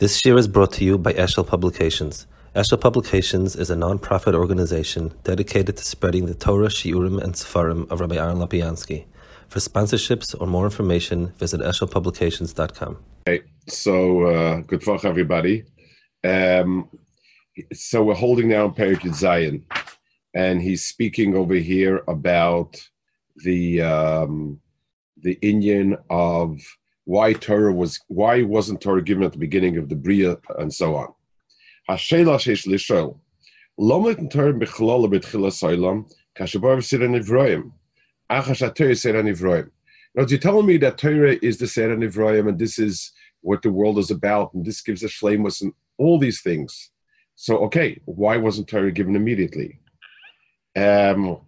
This year is brought to you by Eshel Publications. Eshel Publications is a non-profit organization dedicated to spreading the Torah, Shiurim, and Sefarim of Rabbi Aaron Lopiansky. For sponsorships or more information, visit eshelpublications.com. Okay, so uh, good luck, everybody. Um, so we're holding now in Perikid Zion, and he's speaking over here about the um, the inyan of why Torah was why wasn't Torah given at the beginning of the Bria and so on. Hashela sheish lishol. Lomit Torah bichlala betchila soilam kashabar sir an Ivroim. Achash Torah sir an Now, you're telling me that Torah is the Ser an Ivroim and this is what the world is about and this gives a shlemus and all these things. So, okay, why wasn't Torah given immediately? Um,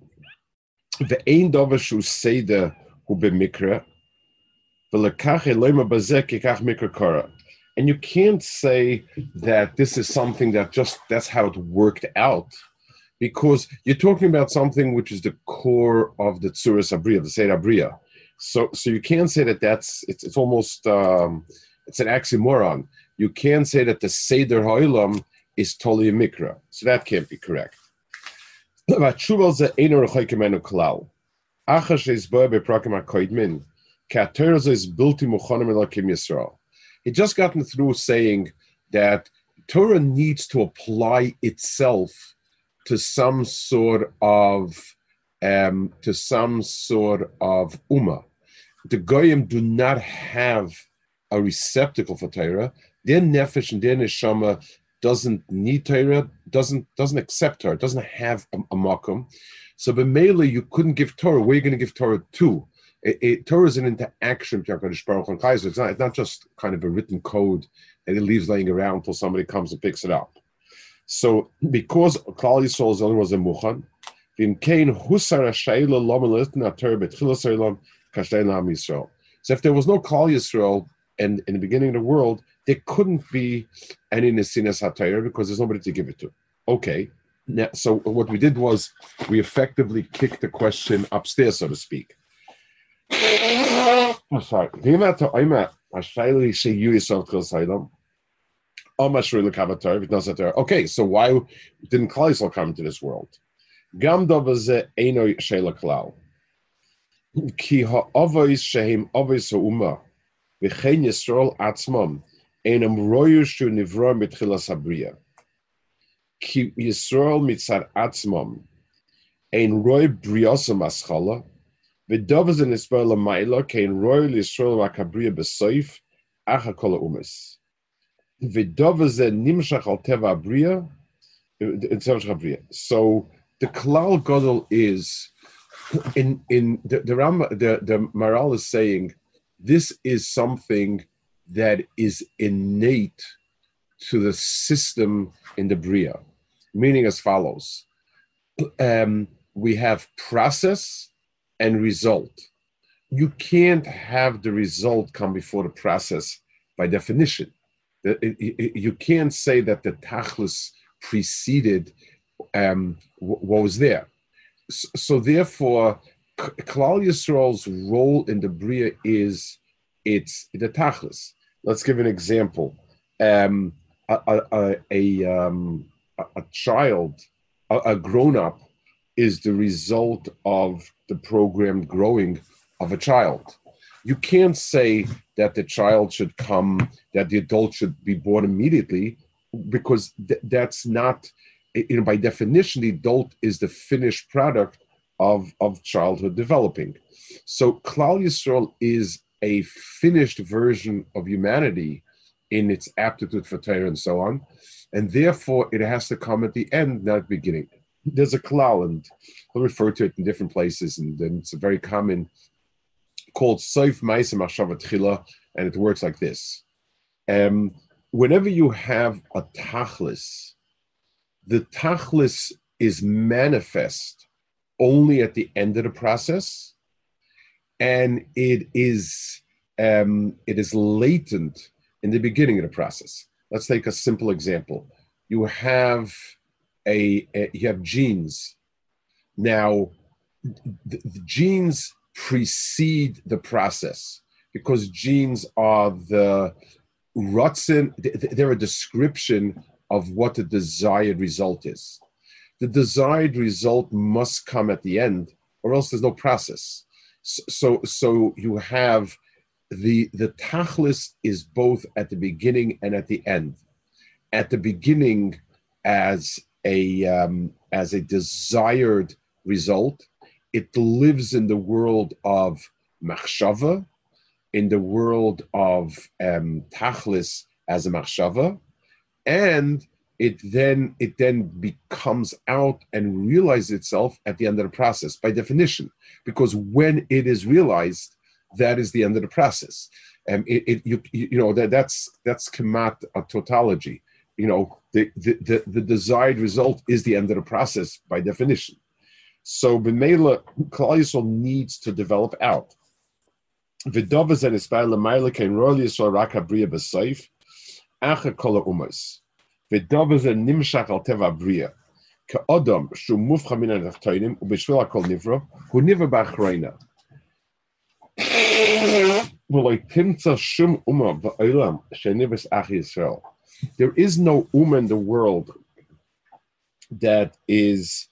the ein dover shu seder hu b'mikra and you can't say that this is something that just that's how it worked out, because you're talking about something which is the core of the Tzuras Abriya, the Seder Abriya. So, so you can't say that that's it's, it's almost um, it's an oxymoron. You can't say that the Seder Ha'ilam is totally a mikra. So that can't be correct. He just gotten through saying that Torah needs to apply itself to some sort of um, to some sort of ummah. The goyim do not have a receptacle for Torah. Their nefesh and their neshama doesn't need Torah, doesn't doesn't accept Torah, doesn't have a, a makom. So, b'meila, you couldn't give Torah. Where are you going to give Torah to? It, it, Torah is an interaction It's not, it's not just kind of a written code that it leaves laying around until somebody comes and picks it up. So because Klal Yisrael Zon was a muchan. So if there was no Klal Yisrael and in the beginning of the world, there couldn't be any Nesinas HaTorah because there's nobody to give it to. Okay, now, so what we did was we effectively kicked the question upstairs, so to speak. Oh, sorry. I'm at Ashayli say you yourself to Salem. Okay, so why didn't Klal come into this world? Ki ha'avois shehem avois ha'uma v'chein Yisrael atzmam enam royu shu nivro mitchilas habriya. Ki Yisrael mitzad atzmam ein roy briosam aschala V'dovas in Yisrael l'mayla kein roy l'Yisrael v'akabriya b'soif acha kol ha'umis. V'dovas nimshach al teva abriya so the klal gadol is in in the the, Ram, the the Maharal is saying this is something that is innate to the system in the bria, meaning as follows: um, we have process and result. You can't have the result come before the process by definition. You can't say that the tachlis preceded um, what was there. So, therefore, Klal Yisrael's role in the Bria is it's the tachlis. Let's give an example. Um, a, a, a, um, a, child, a, a grown up, is the result of the programmed growing of a child. You can't say that the child should come, that the adult should be born immediately, because th- that's not, you know, by definition, the adult is the finished product of, of childhood developing. So Klal Yisrael is a finished version of humanity in its aptitude for Torah and so on. And therefore, it has to come at the end, not beginning there's a klal, and we'll refer to it in different places, and then it's a very common called Soif Maisa Mashavat and it works like this. Um, whenever you have a tachlis, the tachlis is manifest only at the end of the process, and it is um, it is latent in the beginning of the process. Let's take a simple example. You have a, a you have genes. Now, the, the genes precede the process because genes are the Rutzen, they're a description of what the desired result is. The desired result must come at the end, or else there's no process. So, so you have the the tachlis is both at the beginning and at the end. At the beginning, as a um, as a desired result, it lives in the world of machshava, in the world of um, tachlis as a machshava, and it then it then becomes out and realizes itself at the end of the process by definition, because when it is realized, that is the end of the process. And it, it you you know that that's that's kamat a tautology. You know the, the the the desired result is the end of the process by definition. So B'meila Klal Yisrael needs to develop out. V'dovas and ispay l'mayla kein rol Yisrael rak habriya b'seif acha kol umas. V'dovas and nimshach al teva briya. Ka'odom shu mufcha min ha-tachtoinim u'b'shvil ha-kol nivro hu nivro ba'achroina. V'loi timtza shum umma ba'olam she'nivas achi Yisrael. There is no umma in the world that is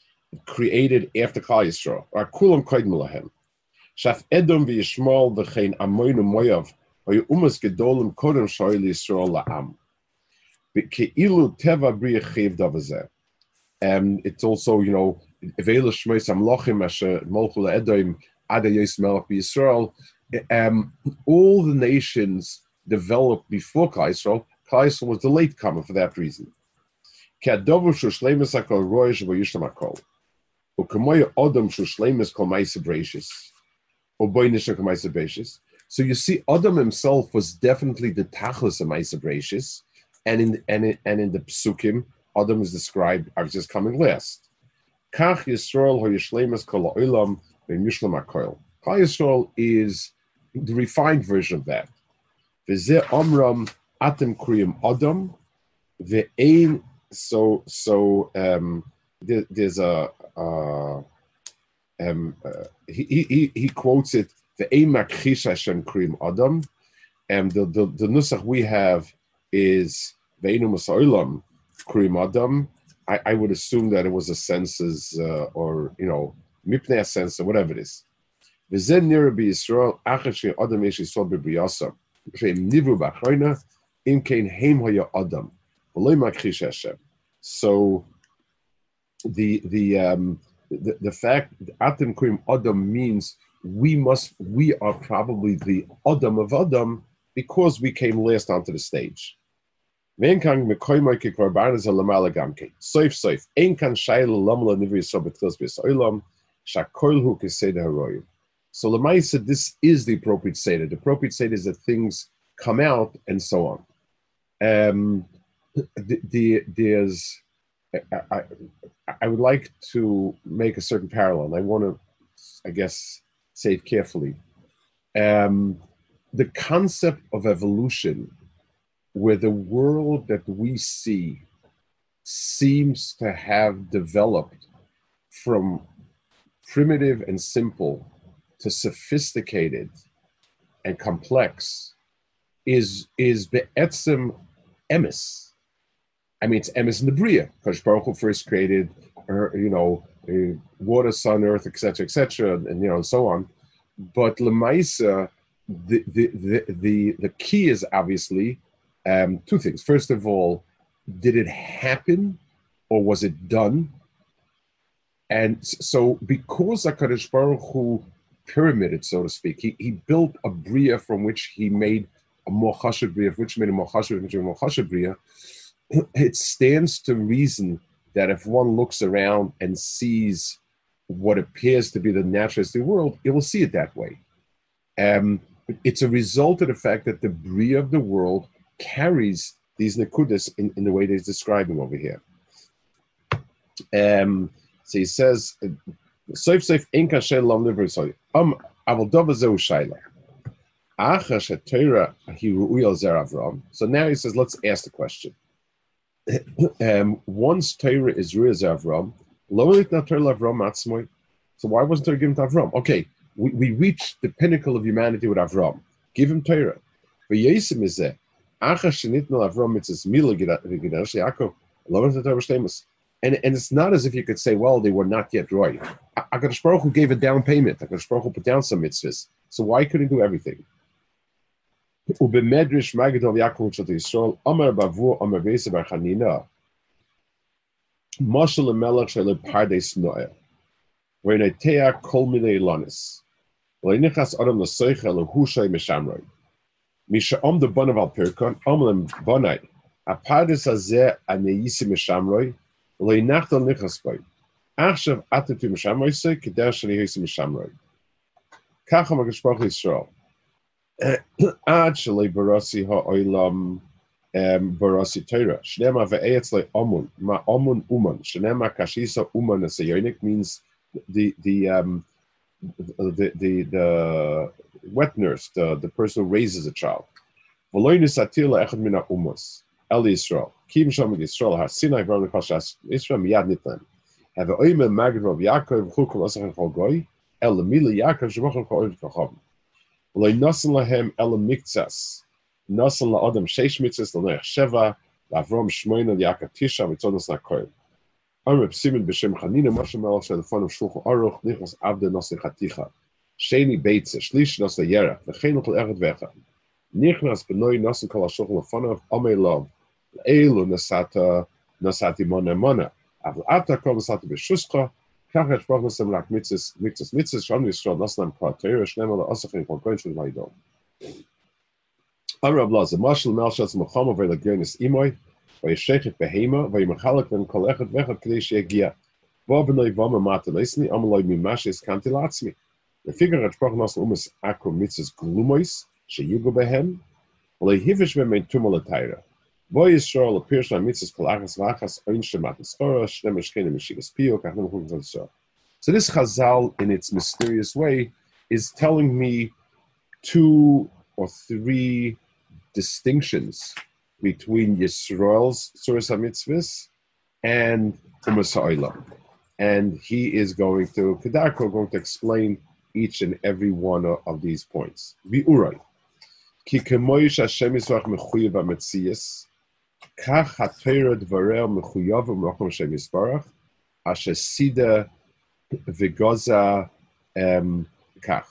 created after Klal Yisrael. Or kulam koidim lahem. Shaf Edom v'Yishmael v'chein amoynu moyav hoyu umas gedolim kodem shoyl Yisrael la'am. Ke'ilu teva b'riya chiv davazeh. And it's also, you know, Vela Shmois Amlochim Asher Molchul Edom Ada Yis Melech Yisrael. Um, all the nations developed before Klal Yisrael. Was the late comer for that reason. So you see, Adam himself was definitely the tachlis of Maisa and in and in, and in the psukim, Adam is described as just coming last. Kach Yisrael hoyishlemas kol olam b'mishlam akoil. Klal Yisrael is the refined version of that. V'zeh omram atem kriyim Adam ve'ein so so um, there, there's a uh, um, uh, he, he, he quotes it the Eimak Hashem Krim Adam, and the, the, the nusach we have is Veinu Masoilam Krim Adam. I, I would assume that it was a census uh, or you know Mipnei or whatever it is. V'zen nira b'Yisrael achar she Adam yesh Yisrael b'briyasa she'im nivru b'achroina So the the um, the, the fact Atem Krim Adam means we must we are probably the Adam of Adam because we came last onto the stage. So Lamaisa, this is the appropriate seder. The appropriate seder is that things come out and so on. Um, the, the, there's I, I, would like to make a certain parallel. and I want to, I guess, say it carefully. Um, the concept of evolution, where the world that we see seems to have developed from primitive and simple to sophisticated and complex, is is be'etzim emis I mean, it's emes in the Bria, because Baruch Hu first created, er, you know, water, sun, earth, etc., etc., and you know, and so on. But Lemaisa, the, the the the the key is obviously um, two things. First of all, did it happen, or was it done? And so, because Hakadosh Baruch Hu pyramided, so to speak, he, he built a bria from which he made a mochashed bria, which made a mochashed, which made a bria it stands to reason that if one looks around and sees what appears to be the naturalistic world, it will see it that way. Um, it's a result of the fact that the bria of the world carries these nakudas in, in the way he's describing over here. Um, so he says, "Soif soif ein kasher lam Um, aval dova zeu shaila. Acha shetera hi ru'uyal zer Avram. So now he says, let's ask the question um, once Torah is Ruiz Avram, So why wasn't Torah given to Avram? Okay, we, we reached the pinnacle of humanity with Avram. Give him Torah. But is there. And, and it's not as if you could say, well, they were not yet right. HaKadosh Baruch Hu gave a down payment. HaKadosh Baruch Hu put down some mitzvahs. So why couldn't do everything? ובמדרש מגדול יעקב של ישראל, אמר בעבור אמר ועשר בר חנינה, משל למלך של פרדס נוער, ונטע כל מיני לונס, ולנכנס אדם לסויכה להושי משמרוי. מי שעומד בונו על פרקון, אומרים בוני, הפרדס הזה אני ייסי משמרוי, ולנחת על נכנס בוי. עכשיו עתתי משמרוי זה, כדרך שאני ייסי משמרוי. ככה מגשפוך ישראל. Eh, actually barasi ha'olam barasi Torah. Shnema ve'etzle omun ma omun uman. Shnema kashisa uman asayonik means the the um, the the, the wet nurse, the, the person who raises a child. V'loinus atila echad mina umas el Yisrael. Kim shalom Yisrael har sinai v'ram lekashas Yisrael miyad nitlan. Have oimer magid Rav Yaakov chukum asachin chol goy el mila Yaakov shemachon kol oiv kachom. They nasan lahem elam miktsas. Nasan la'adam sheish mitzvahs l'noach sheva la'avrom shmoin al yakab tisha v'tzonos la'koyim. Amr b'shem Chanina Moshe Melech shel fun Aruch nichos abde nasan chaticha. Sheni beitze shlish nasan yerach v'chein uchel echad vecha. Nichnas b'noi nasan kol ha'shulchan l'fun of amei nasata nasati mona mona. Avl ata kol nasati b'shuscha Kach et sprach es am lak mitzes, mitzes, mitzes, schon ist schon, das nahm Teure, Imoi, Behema, weil ihr Mechalak, wenn Kolechet, wechet, Kdesh, Yegia. Wo bin ich, wo mate, leisni, amaloi, mi kanti latzmi. Der Figur hat sprach nas, mitzes glumois, she yugo behem, weil Hivish hivisch, Teire. So this Chazal, in its mysterious way, is telling me two or three distinctions between Yisrael's Surah HaMitzvahs and Umas Ha'olam. And he is going to, Kedarko, going to explain each and every one of these points. V'uray. Ki Yisbarach, asher sida v'goza um, kach.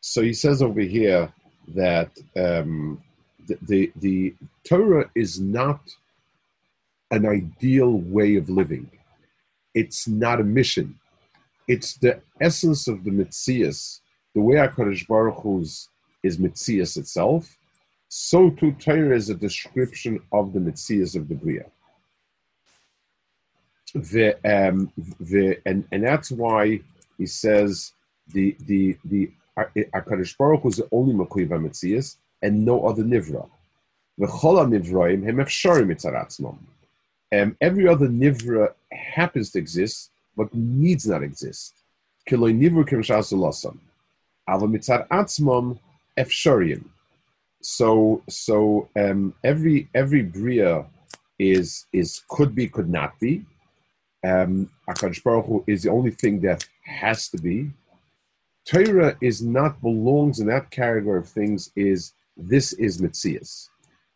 So he says over here that um, the, the, the Torah is not an ideal way of living. It's not a mission. It's the essence of the Mitzias, the way HaKadosh Baruch Hu's is Mitzias itself, so too Torah is a description of the Mitzias of the Bria. The, um, the, and, and that's why he says the, the, the HaKadosh Baruch is the only Makuiv HaMitzias, and no other nivra. Um, every other nivra happens to exist, but needs not exist. Kiloi nivru kimshas ulosam. Ava mitzar atzmom efsharim. So, so um, every every bria is is could be, could not be. Um, Baruch Hu is the only thing that has to be. Torah is not belongs in that category of things. Is this is Mitzias.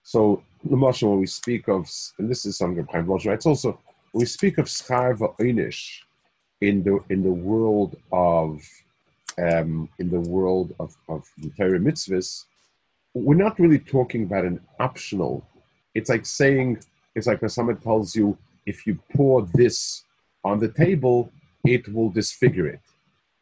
So, Lamasha, when we speak of, and this is something of Chaim it's also, when we speak of Schar Va'inish in the, in the world of, um, in the world of, of the Torah mitzvahs, we're not really talking about an optional. It's like saying, it's like when someone tells you, if you pour this on the table, it will disfigure it.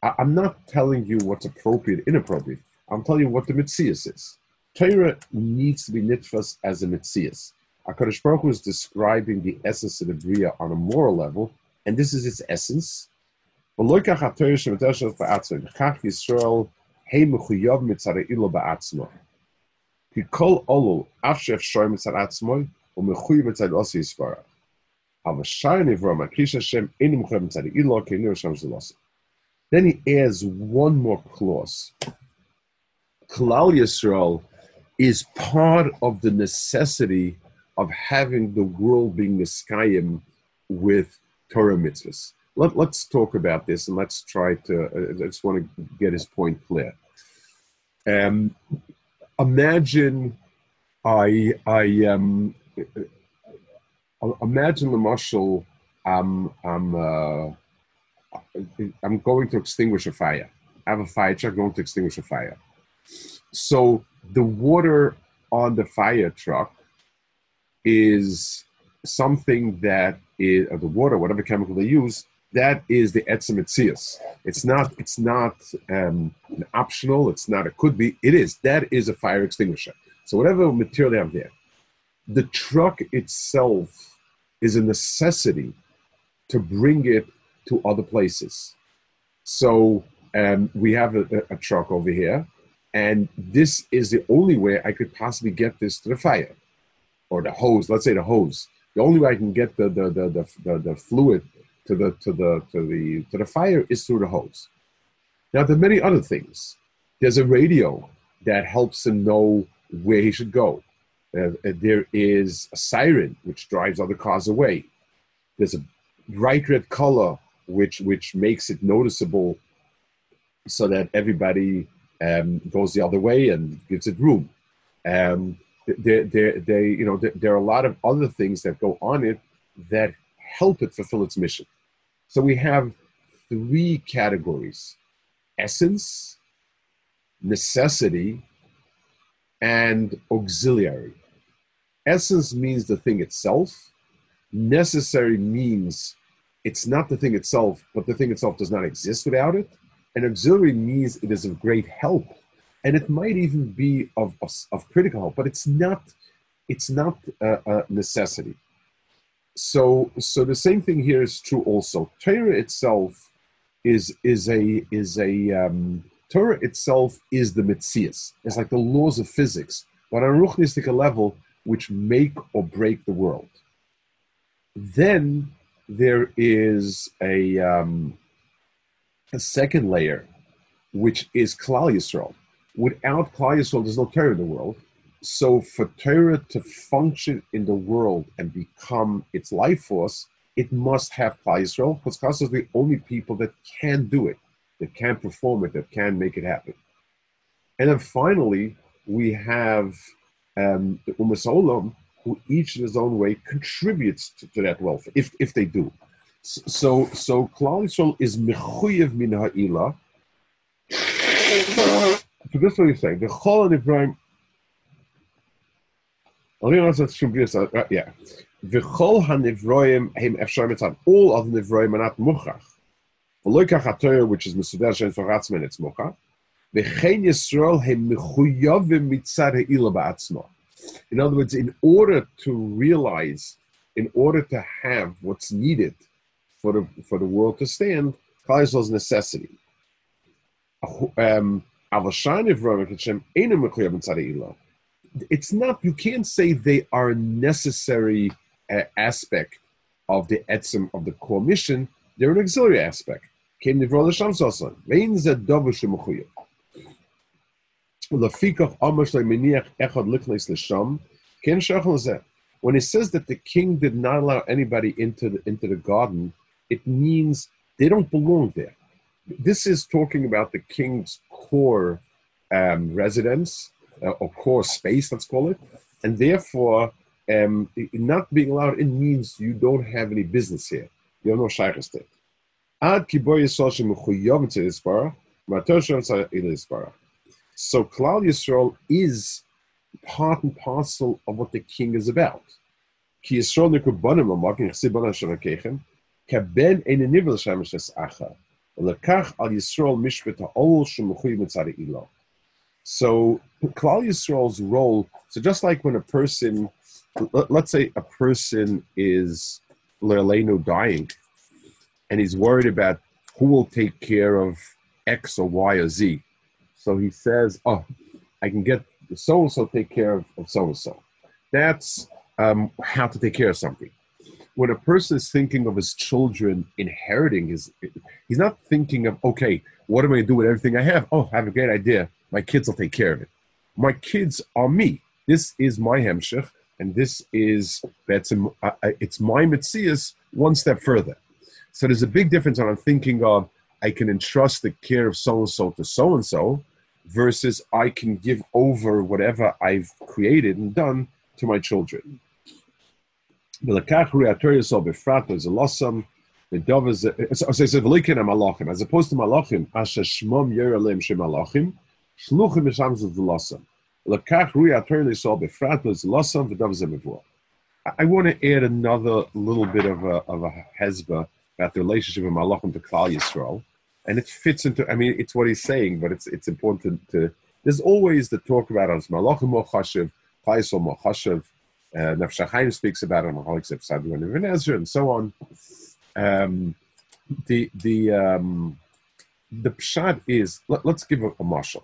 I, am not telling you what's appropriate, inappropriate. I'm telling you what the mitzvah is. Torah needs to be nitfas as a mitzias. HaKadosh Baruch Hu is describing the essence of the Bria on a moral level, and this is its essence. Nivro makrish Hashem inu mechuyav mitzar ilo ki nir Hashem zelosi. Then he adds one more clause. Klal Yisrael is part of the necessity of having the world being Niskayim with Torah mitzvahs. Let, us talk about this and let's try to, uh, I just want to get his point clear. Um, imagine, I I um imagine the marshal. I'm I'm uh, I'm going to extinguish a fire. I have a fire truck going to extinguish a fire. So the water on the fire truck is something that is the water, whatever chemical they use, that is the etzem It's not. It's not um, an optional. It's not. It could be. It is. That is a fire extinguisher. So whatever material they have there, the truck itself is a necessity to bring it to other places. So um, we have a, a, truck over here, and this is the only way I could possibly get this to the fire or the hose. Let's say the hose. The only way I can get the the, the, the, the, the fluid to the to the to the to the fire is through the hose. Now there are many other things. There's a radio that helps him know where he should go. Uh, there is a siren which drives other cars away. There's a bright red color which which makes it noticeable, so that everybody um, goes the other way and gives it room. Um, there, there, they, you know, there are a lot of other things that go on it that help it fulfill its mission. So we have three categories essence, necessity, and auxiliary. Essence means the thing itself, necessary means it's not the thing itself, but the thing itself does not exist without it. And auxiliary means it is of great help. And it might even be of, of, of critical help, but it's not, it's not a, a necessity so so the same thing here is true also. Torah itself is is a is a um, Torah itself is the mitzias. It's like the laws of physics, but on a ruchnistic level, which make or break the world. Then there is a um, a second layer, which is Klal Yisrael. Without Klal Yisrael, there's no Torah in the world so for Torah to function in the world and become its life force, it must have Klal Yisrael, because Klal is the only people that can do it, that can perform it, that can make it happen. And then finally, we have um, the Umas Olam, who each in his own way contributes to, to that wealth, if, if they do. So, so Klal Yisrael is mechuyev min ha'ila. So this is what he's saying. The Chol and Ibrahim from Bris. Yeah. All of the nivroim are not muchach. Which is Mesuder Shem Zoratzman, it's muchach. Yisrael heim mechuyavim mitzad ha'ila. In other words, in order to realize, in order to have what's needed for the for the world to stand, Klal is necessity. Um, Avashan Nivroim Hashem ain't mechuyav mitzad ha'ila it's not you can't say they are a necessary uh, aspect of the etzim of the core mission. They're an auxiliary aspect. When he says that the king did not allow anybody into the, into the garden, it means they don't belong there. This is talking about the king's core um, residence, uh, or core space, let's call it, and therefore um, not being allowed in means you don't have any business here. You have no shaykhs there. Ad kiboy yisrael shemuchuyov to ispara, mator ispara. So Klal Yisrael is part and parcel of what the king is about. Yisrael shemesh acha. So Klal Yisrael's role. So just like when a person, let, us say a person is Lerleno dying, and he's worried about who will take care of X or Y or Z. So he says, "Oh, I can get so and so take care of so and so." That's um, how to take care of something. When a person is thinking of his children inheriting his, he's not thinking of, okay, what am I going to do with everything I have? Oh, I have a great idea. My kids will take care of it. My kids are me. This is my hemshech, and this is that's it's my mitzias one step further. So there's a big difference when I'm thinking of I can entrust the care of so and so to so and so versus I can give over whatever I've created and done to my children. As opposed to malachim, shluchim misham zul Lekach rui ator lisol befrat. I want to add another little bit of a, of a hezba about the relationship of Malachim to Klal Yisrael, and it fits into. I mean, it's what he's saying, but it's it's important to. There's always the talk about as Malachim Mochashiv, Klal Yisrael Mochashiv. Uh, Nefesh speaks about it, Mahalik Sadu and Ibn Ezra, and so on. Um, the the um, the pshat is let, us give a, a marshal.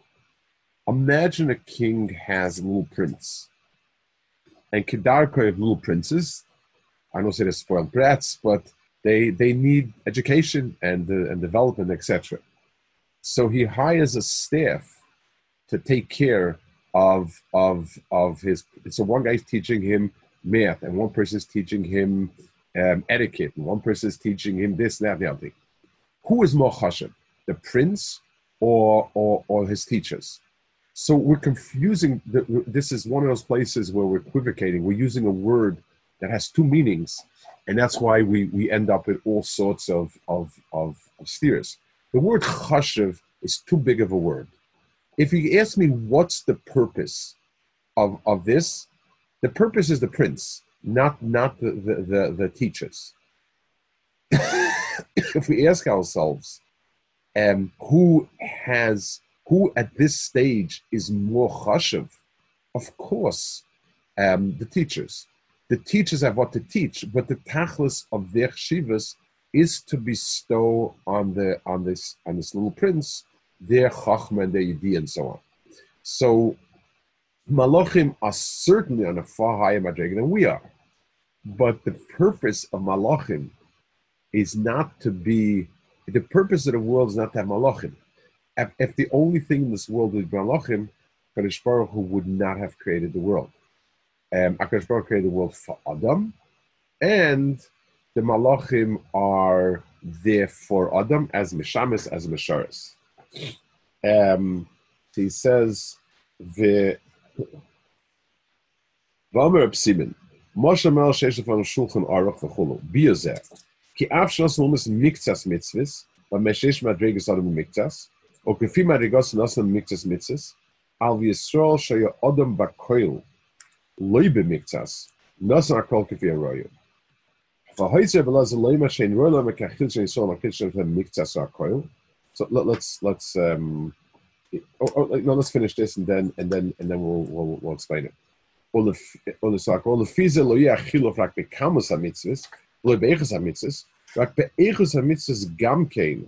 Imagine a king has a little prince and Kedarko have little princes. I don't say they're spoiled brats, but they they need education and uh, and development, etc. So he hires a staff to take care of of of his. So one guy's teaching him math, and one person is teaching him um, etiquette, and one person is teaching him this, that, and the other thing. Who is more chashav, the prince or or or his teachers? So we're confusing. This is one of those places where we're equivocating. We're using a word that has two meanings, and that's why we, we end up with all sorts of, of, of, of steers. The word chashiv is too big of a word. If you ask me what's the purpose of, of this, the purpose is the prince, not, not the, the, the, the teachers. if we ask ourselves, um, who has who at this stage is more chashav? Of course, um, the teachers. The teachers have what to teach, but the tachlis of their shivas is to bestow on the on this on this little prince their chachma and their yidi and so on. So malachim are certainly on a far higher madrigal than we are, but the purpose of malachim is not to be. The purpose of the world is not to have malachim if, if the only thing in this world was Malachim, Kadosh Baruch Hu would not have created the world. Um, Akash Baruch created the world for Adam, and the Malachim are there for Adam as Mishamis, as Misharis. Um, he says, the Vamer Psimin, Moshe Mel Sheshafan Shulchan Aruch V'chulu, Biyazeh, Ki Av Shos Lumis Miktas Mitzvahs, V'meshesh Madregas Adam Miktas, O kefim harigos nosan miktas mitzvahs, al v'yisrael sheya odom bakoil, loy b'miktas, nosan akol kefi aroyim. V'hoyzer v'lazin loyma shein roila mekachil shein yisrael akitchen v'hem miktas akoil. So let, us let's um, oh, oh, no, let's finish this and then and then and then we'll we'll, we'll explain it. On the on the sak all the fize lo yachil of rak bekamus hamitzvus lo beichus hamitzvus rak beichus hamitzvus gam kein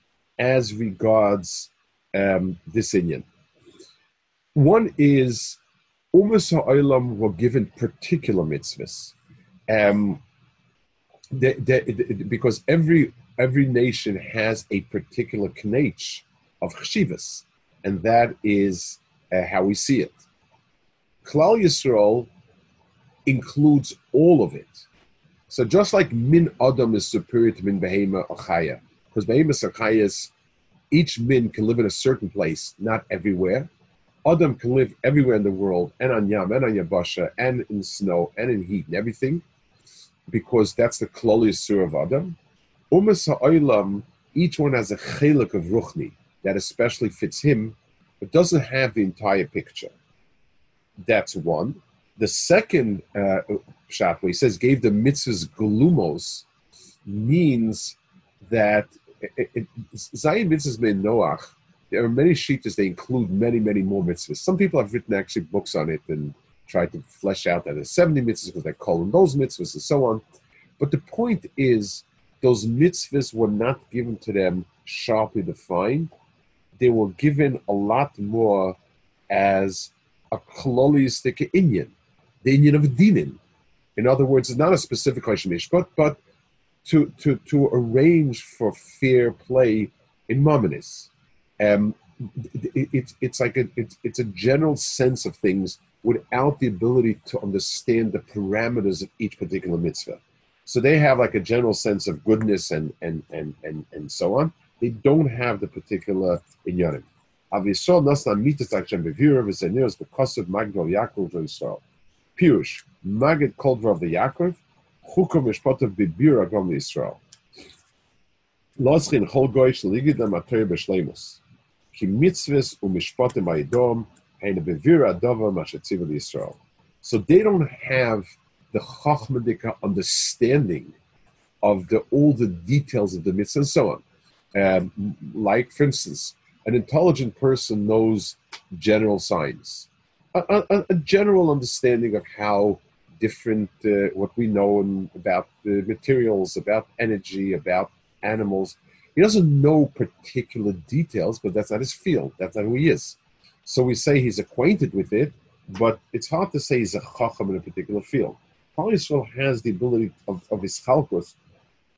as regards um, this inyan. One is Umas Ha'olam were given particular mitzvahs. Um, they, they, because every every nation has a particular knech of chshivas, and that is uh, how we see it. Klal Yisrael includes all of it. So just like min adam is superior to min behema or chaya, because Behemoth Sakayas, each min can live in a certain place, not everywhere. Adam can live everywhere in the world, and on Yam, and on Yabasha, and in snow, and in heat, and everything, because that's the klolius sur of Adam. Umas ha'olam, each one has a chelik of ruchni that especially fits him, but doesn't have the entire picture. That's one. The second uh, shot where he says gave the mitzvahs glumos means that Zion mitzvahs ben Noach, there are many shitas, they include many, many more mitzvahs. Some people have written actually books on it and tried to flesh out that there's 70 mitzvahs because they're calling those mitzvahs and so on. But the point is, those mitzvahs were not given to them sharply defined. They were given a lot more as a klolistic inyan, the inyan of Dinin. In other words, it's not a specific mishpat, but to, to, to arrange for fair play in Mominis. Um, it, it, it's like a, it's, it's a general sense of things without the ability to understand the parameters of each particular mitzvah. So they have like a general sense of goodness and and and and, and so on. They don't have the particular inyanim. Avisol nasna mitas akshem bevira v'zeneros because of Magdal Yaakov Yisrael. Pirush Magid Koldra of the Yaakov Gom Yisrael. Loschin Chol Goy. Ki adova mashetziva Yisrael. So they don't have the chachmadika understanding of the all the details of the mitzvah and so on. Um, like, for instance, an intelligent person knows general signs, a, a, a general understanding of how different uh, what we know about the materials, about energy, about animals. He doesn't know particular details, but that's not his field. That's not who he is. So we say he's acquainted with it, but it's hard to say he's a chacham in a particular field. Klal has the ability of, of his chalkos.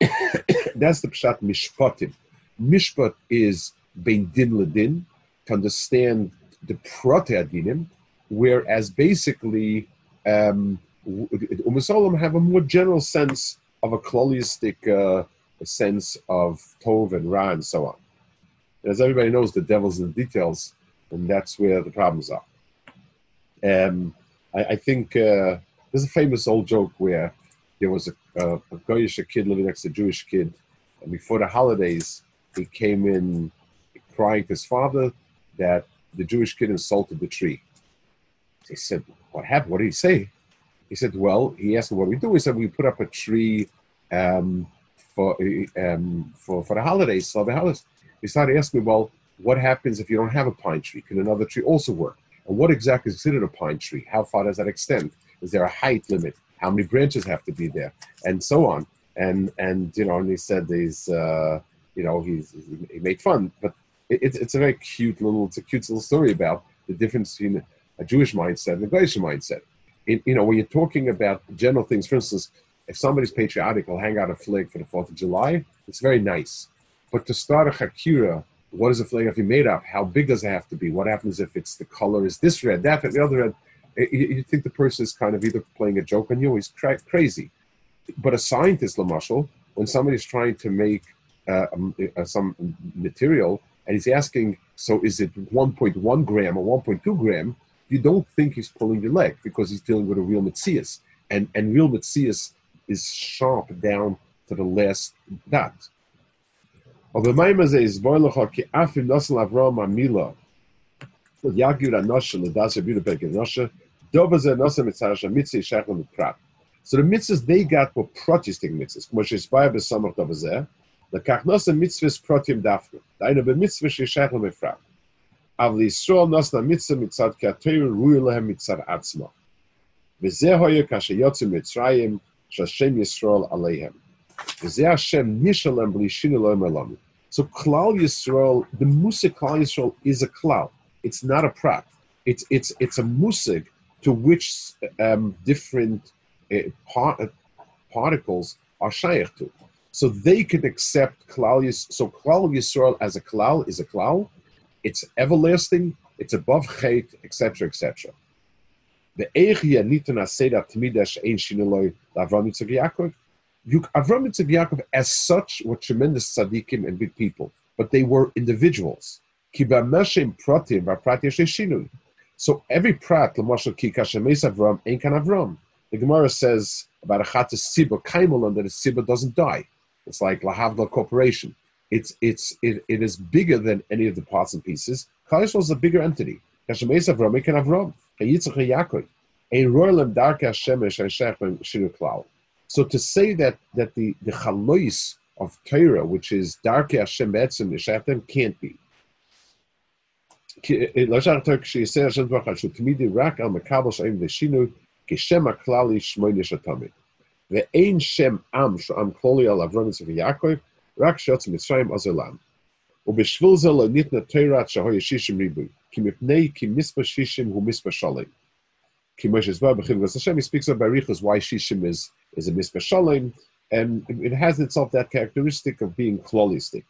That's the pshat mishpatim. Mishpat is bein din ledin, to understand the prote adinim, whereas basically um, Umasalam have a more general sense of a klalistic uh, sense of tov and ra and so on. And as everybody knows, the devil's in the details, and that's where the problems are. Um, I, I, think uh, there's a famous old joke where there was a, a, a Goyish kid living next to a Jewish kid, and before the holidays, he came in crying to his father that the Jewish kid insulted the tree. He said, What happened? What did he say? He said, Well, he asked what we do. He said, We put up a tree um, for, um, for, for the holidays, so the holidays. He started asking me, Well, what happens if you don't have a pine tree? Can another tree also work? And what exactly is considered a pine tree? How far does that extend? Is there a height limit? How many branches have to be there? And so on. And and you know, and he said these, uh, you know, he's he made fun, but it's it's a very cute little, it's a cute little story about the difference between a Jewish mindset and a Goyish mindset. You know, when you're talking about general things, for instance, if somebody's patriotic, will hang out a flag for the Fourth of July. It's very nice, but to start a chakira, what is a flag have you made up? How big does it have to be? What happens if it's the color is this red, that, and the other red? you think the person is kind of either playing a joke on you or he's cra- crazy. But a scientist, Lamashal, when somebody's trying to make uh, um, uh, some material and he's asking, so is it 1.1 gram or 1.2 gram? you don't think he's pulling your leg because he's dealing with a real mitzias. And, and real mitzias is sharp down to the last dot. So the mitzvahs they got were protesting mitzvahs. כמו שהסביר בסמך דבר זה, לקח נושא מצווה פרוטים דווקא. דהיינו במצווה ששייך למפרט. אבל לישראל נוסה מצווה מצד כתר ראוי להם מצד עצמו. וזה היה כאשר יוצאים מצרים, שהשם ישראל עליהם. וזה השם נשלם בלי שינו לא אומר לנו. So Klal Yisrael, the musik Klal Yisrael is a klal. It's not a prat. It's it's it's a musik to which um, different uh, par- uh, particles are shaykh to. So they can accept Klal Yis- So Klal Yisrael as a Klal is a Klal. it's everlasting. It's above Chet, etc., etc. The Eichia Nitana Seda Tmidash Ein Shineloi Avram Yitzchak Yaakov. Avram Yitzchak Yaakov, as such, were tremendous tzaddikim and big people, but they were individuals. So every prat, l'mashal ki kashemes Avram, ain't kan Avram. The Gemara says about a chatas siba kaimolon that a siba doesn't die. It's like lahavla corporation. It's it's it, it is bigger than any of the parts and pieces. Klal Yisrael is a bigger entity. Hashem Esav Rami Ken Avram, Yitzchak Yaakov, Ein Roilem Darka Shemesh Shech Ben Shir So to say that that the the Chalois of Torah, which is Darke Hashem Betzim Nishatem, can't be. Eh, eh, the Ein Shem Am Sham Kloli Al Avram Yitzchak Yaakov שעים ושינוי, כשם הכללי שמונה שתמיד. ואין שם עם שעם כלולי על אברהם יצחק ויעקב, רק שיוצא מצרים אז עולם. ובשביל זה לא ניתנה תורת שהוי שישים ריבוי. ki mipnei ki mispa shishim hu mispa shalim. Ki Moshe Zbar b'chivgas Hashem, he speaks of Barichas why shishim is, is a mispa shalim, and it has itself that characteristic of being klolistic.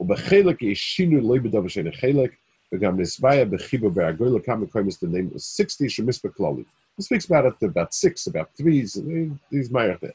Ubechelek is shinu loy b'dav shein chelek, v'gam nisvaya b'chiba b'agoy l'kam is the name of 60 shemispa kloli. He speaks about it about six, about three, these mayach there.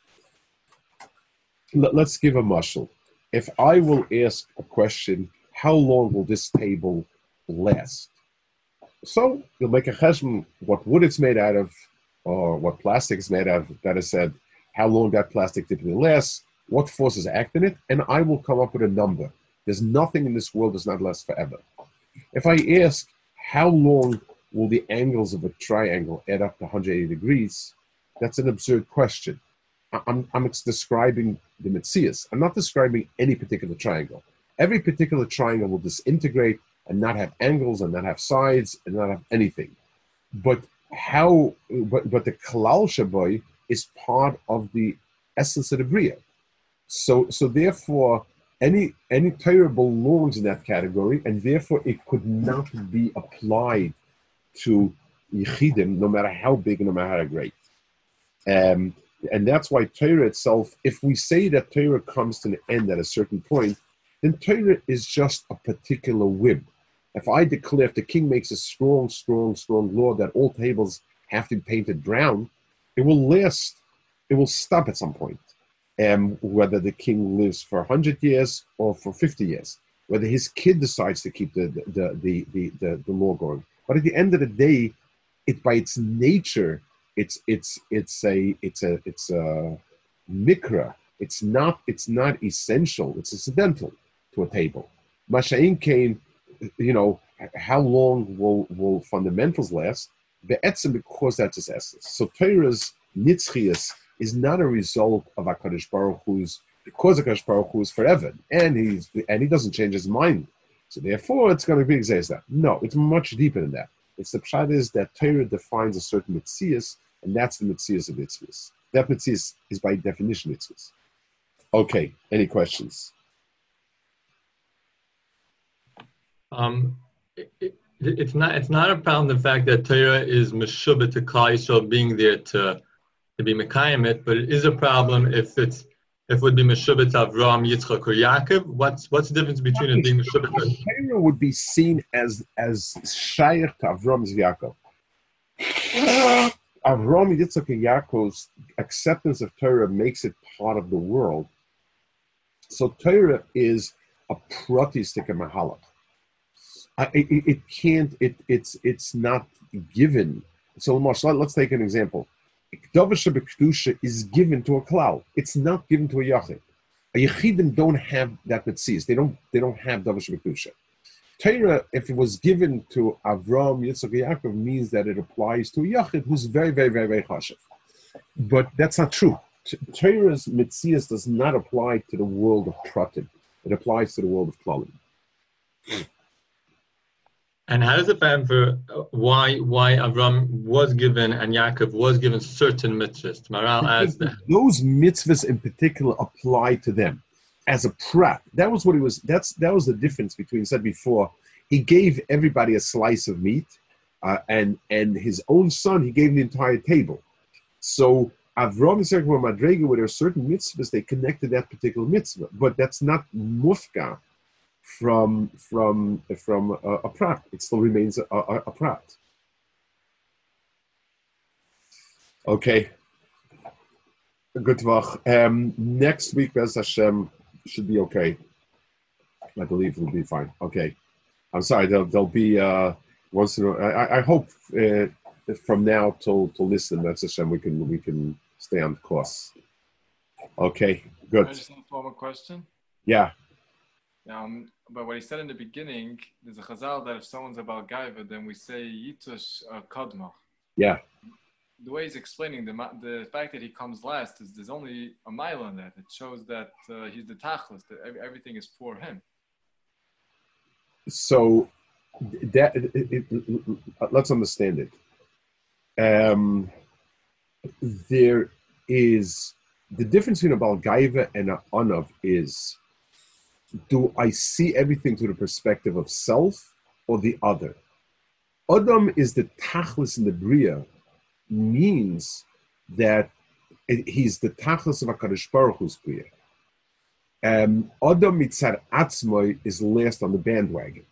let, us give a mashal. If I will ask a question, how long will this table last? So you'll make a cheshbon what wood it's made out of, or what plastic is made out of. That is said, how long that plastic typically lasts, what forces act in it, and I will come up with a number. There's nothing in this world that's not last forever. If I ask how long will the angles of a triangle add up to 180 degrees, that's an absurd question. I'm, I'm describing the mitzias. I'm not describing any particular triangle. Every particular triangle will disintegrate and not have angles and not have sides and not have anything. But how, but, but the Kalal Shaboy is part of the essence of the Bria. So, so therefore, any any Torah belongs in that category, and therefore it could not be applied to Yechidim, no matter how big no matter how great. Um, and that's why Torah itself, if we say that Torah comes to an end at a certain point, then Torah is just a particular whim. If I declare, if the king makes a strong, strong, strong law that all tables have to be painted brown, it will last, it will stop at some point. Um, whether the king lives for 100 years or for 50 years, whether his kid decides to keep the, the, the, the, the, the law going. But at the end of the day, it by its nature it's it's it's a it's a it's a mikra. It's not it's not essential. It's incidental to a table. Masha'in came, you know, how long will will fundamentals last? Be'etzim because that's its essence. So Torah's nitzchias is not a result of Hakadosh Baruch Hu's because Hakadosh Baruch Hu is forever, and he's and he doesn't change his mind. So therefore, it's going to be exactly that. No, it's much deeper than that. It's the pshat is that Torah defines a certain mitzias, and that's the mitzias of mitzvahs. That mitzias is by definition mitzvahs. Okay, any questions? Um, it, it, it's not it's not a problem the fact that Torah is meshubah to Klal Yisrael being there to to be mekayim but it is a problem if it's it would be Meshubet Avram, Yitzchak, or Yaakov, what's what's the difference between it being Meshubet? Torah would be seen as as Shaykh to Avram's Yaakov. Avram, Yitzchak, and Yaakov's acceptance of Torah makes it part of the world. So Torah is a pratistic mahalach. It, it, it can't. It, it's it's not given. So let's take an example. Kedusha is given to a klal. It's not given to a yachid. A yachidim don't have that mitzvah. They don't. They don't have Davish Kedusha. Torah, if it was given to Avram, Yitzchak, Yaakov, means that it applies to a yachid who's very, very, very, very chashiv. But that's not true. Torah's mitzvah does not apply to the world of pratim. It applies to the world of klalim. And how does it fan for uh, why why Avram was given and Yaakov was given certain mitzvahs? Maharal as those mitzvahs in particular apply to them as a prat. That was what he was. That's that was the difference between said before. He gave everybody a slice of meat, uh, and and his own son he gave the entire table. So Avram and madrega with a certain mitzvahs. They connected that particular mitzvah, but that's not mufka from from from a, a prat. It still remains a, a, a prat. Okay. Good talk. Um, next week, Bez Hashem should be okay. I believe it'll be fine. Okay. I'm sorry. There'll, there'll be uh, once in a, I, I hope uh, from now till till listen. That's Hashem. We can we can stay on course. Okay. Good. I just have more question. Yeah. Um, but what he said in the beginning, there's a chazal that if someone's about gaiva, then we say yitush uh, kadma. Yeah. The way he's explaining the the fact that he comes last is there's only a mile on that. It shows that uh, he's the tachlis, that everything is for him. So that it, it, it- let's understand it. Um, there is the difference between a balgaiva and an anav is do I see everything through the perspective of self or the other? Adam is the tachlis in the bria means that he's the tachlis of Hakadosh Baruch Hu's bria. Um, Adam mitzad atzmoi is last on the bandwagon.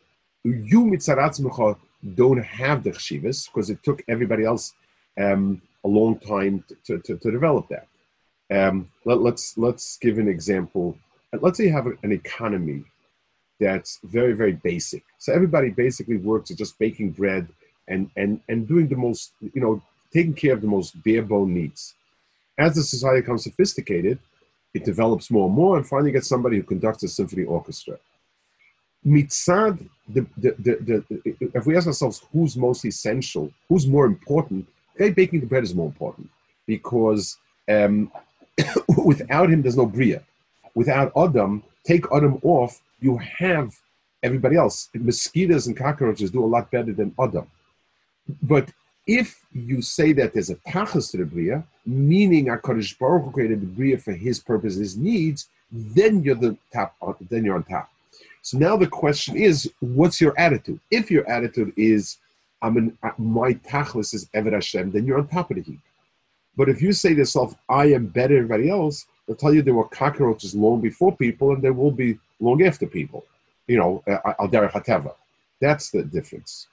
You mitzad atzmocha don't have the chshivas because it took everybody else um, a long time to, to, to develop that. Um, let, let's let's give an example. Let's say you have an economy that's very very basic. So everybody basically works at just baking bread and and and doing the most you know taking care of the most bare bone needs. As the society becomes sophisticated, it develops more and more, and finally gets somebody who conducts a symphony orchestra. Mitzad, the, the, the, the, if we ask ourselves who's most essential, who's more important, okay, baking the bread is more important because um, without him, there's no Bria. Without Adam, take Adam off, you have everybody else. Mosquitoes and cockroaches do a lot better than Adam. But if you say that there's a tachas to the bria, meaning Hakadosh Baruch Hu created the bria for his purpose, his needs, then you're the top. Uh, then you're on top. So now the question is, what's your attitude? If your attitude is, I'm an, uh, my tachlis is Eved Hashem, then you're on top of the heap. But if you say to yourself, I am better than everybody else, they'll tell you there were cockroaches long before people, and there will be long after people. You know, al derech hateva. That's the difference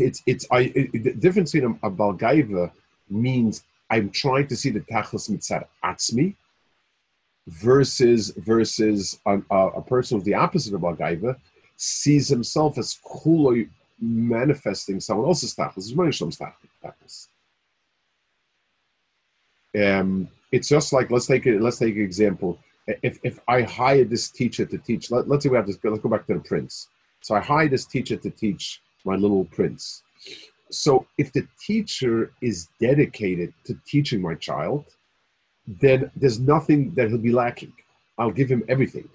it's it's I it, the difference in a, a balgaiva means I'm trying to see the tachlis mitzad atzmi versus versus a, a, person of the opposite of balgaiva sees himself as kuloi manifesting someone else's tachlis, tachlis. Um, it's just like let's take it. Let's take an example. If if I hire this teacher to teach, let, let's say we have this. Let's go back to the prince. So I hire this teacher to teach my little prince. So if the teacher is dedicated to teaching my child, then there's nothing that he'll be lacking. I'll give him everything.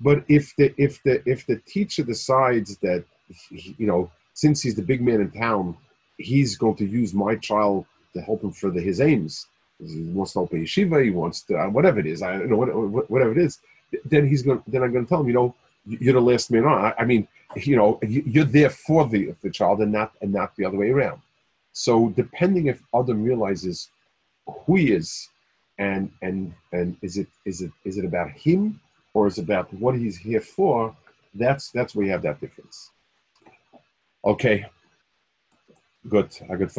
But if the if the if the teacher decides that you know since he's the big man in town, he's going to use my child to help him further his aims. He wants to open yeshiva. He wants to uh, whatever it is. I don't know whatever it is. Then he's going. Then I'm going to tell him. You know, you're the last man on. I mean, you know, you're there for the the child and not and not the other way around. So depending if Adam realizes who he is, and and and is it is it is it about him or is it about what he's here for? That's that's where you have that difference. Okay. Good. A good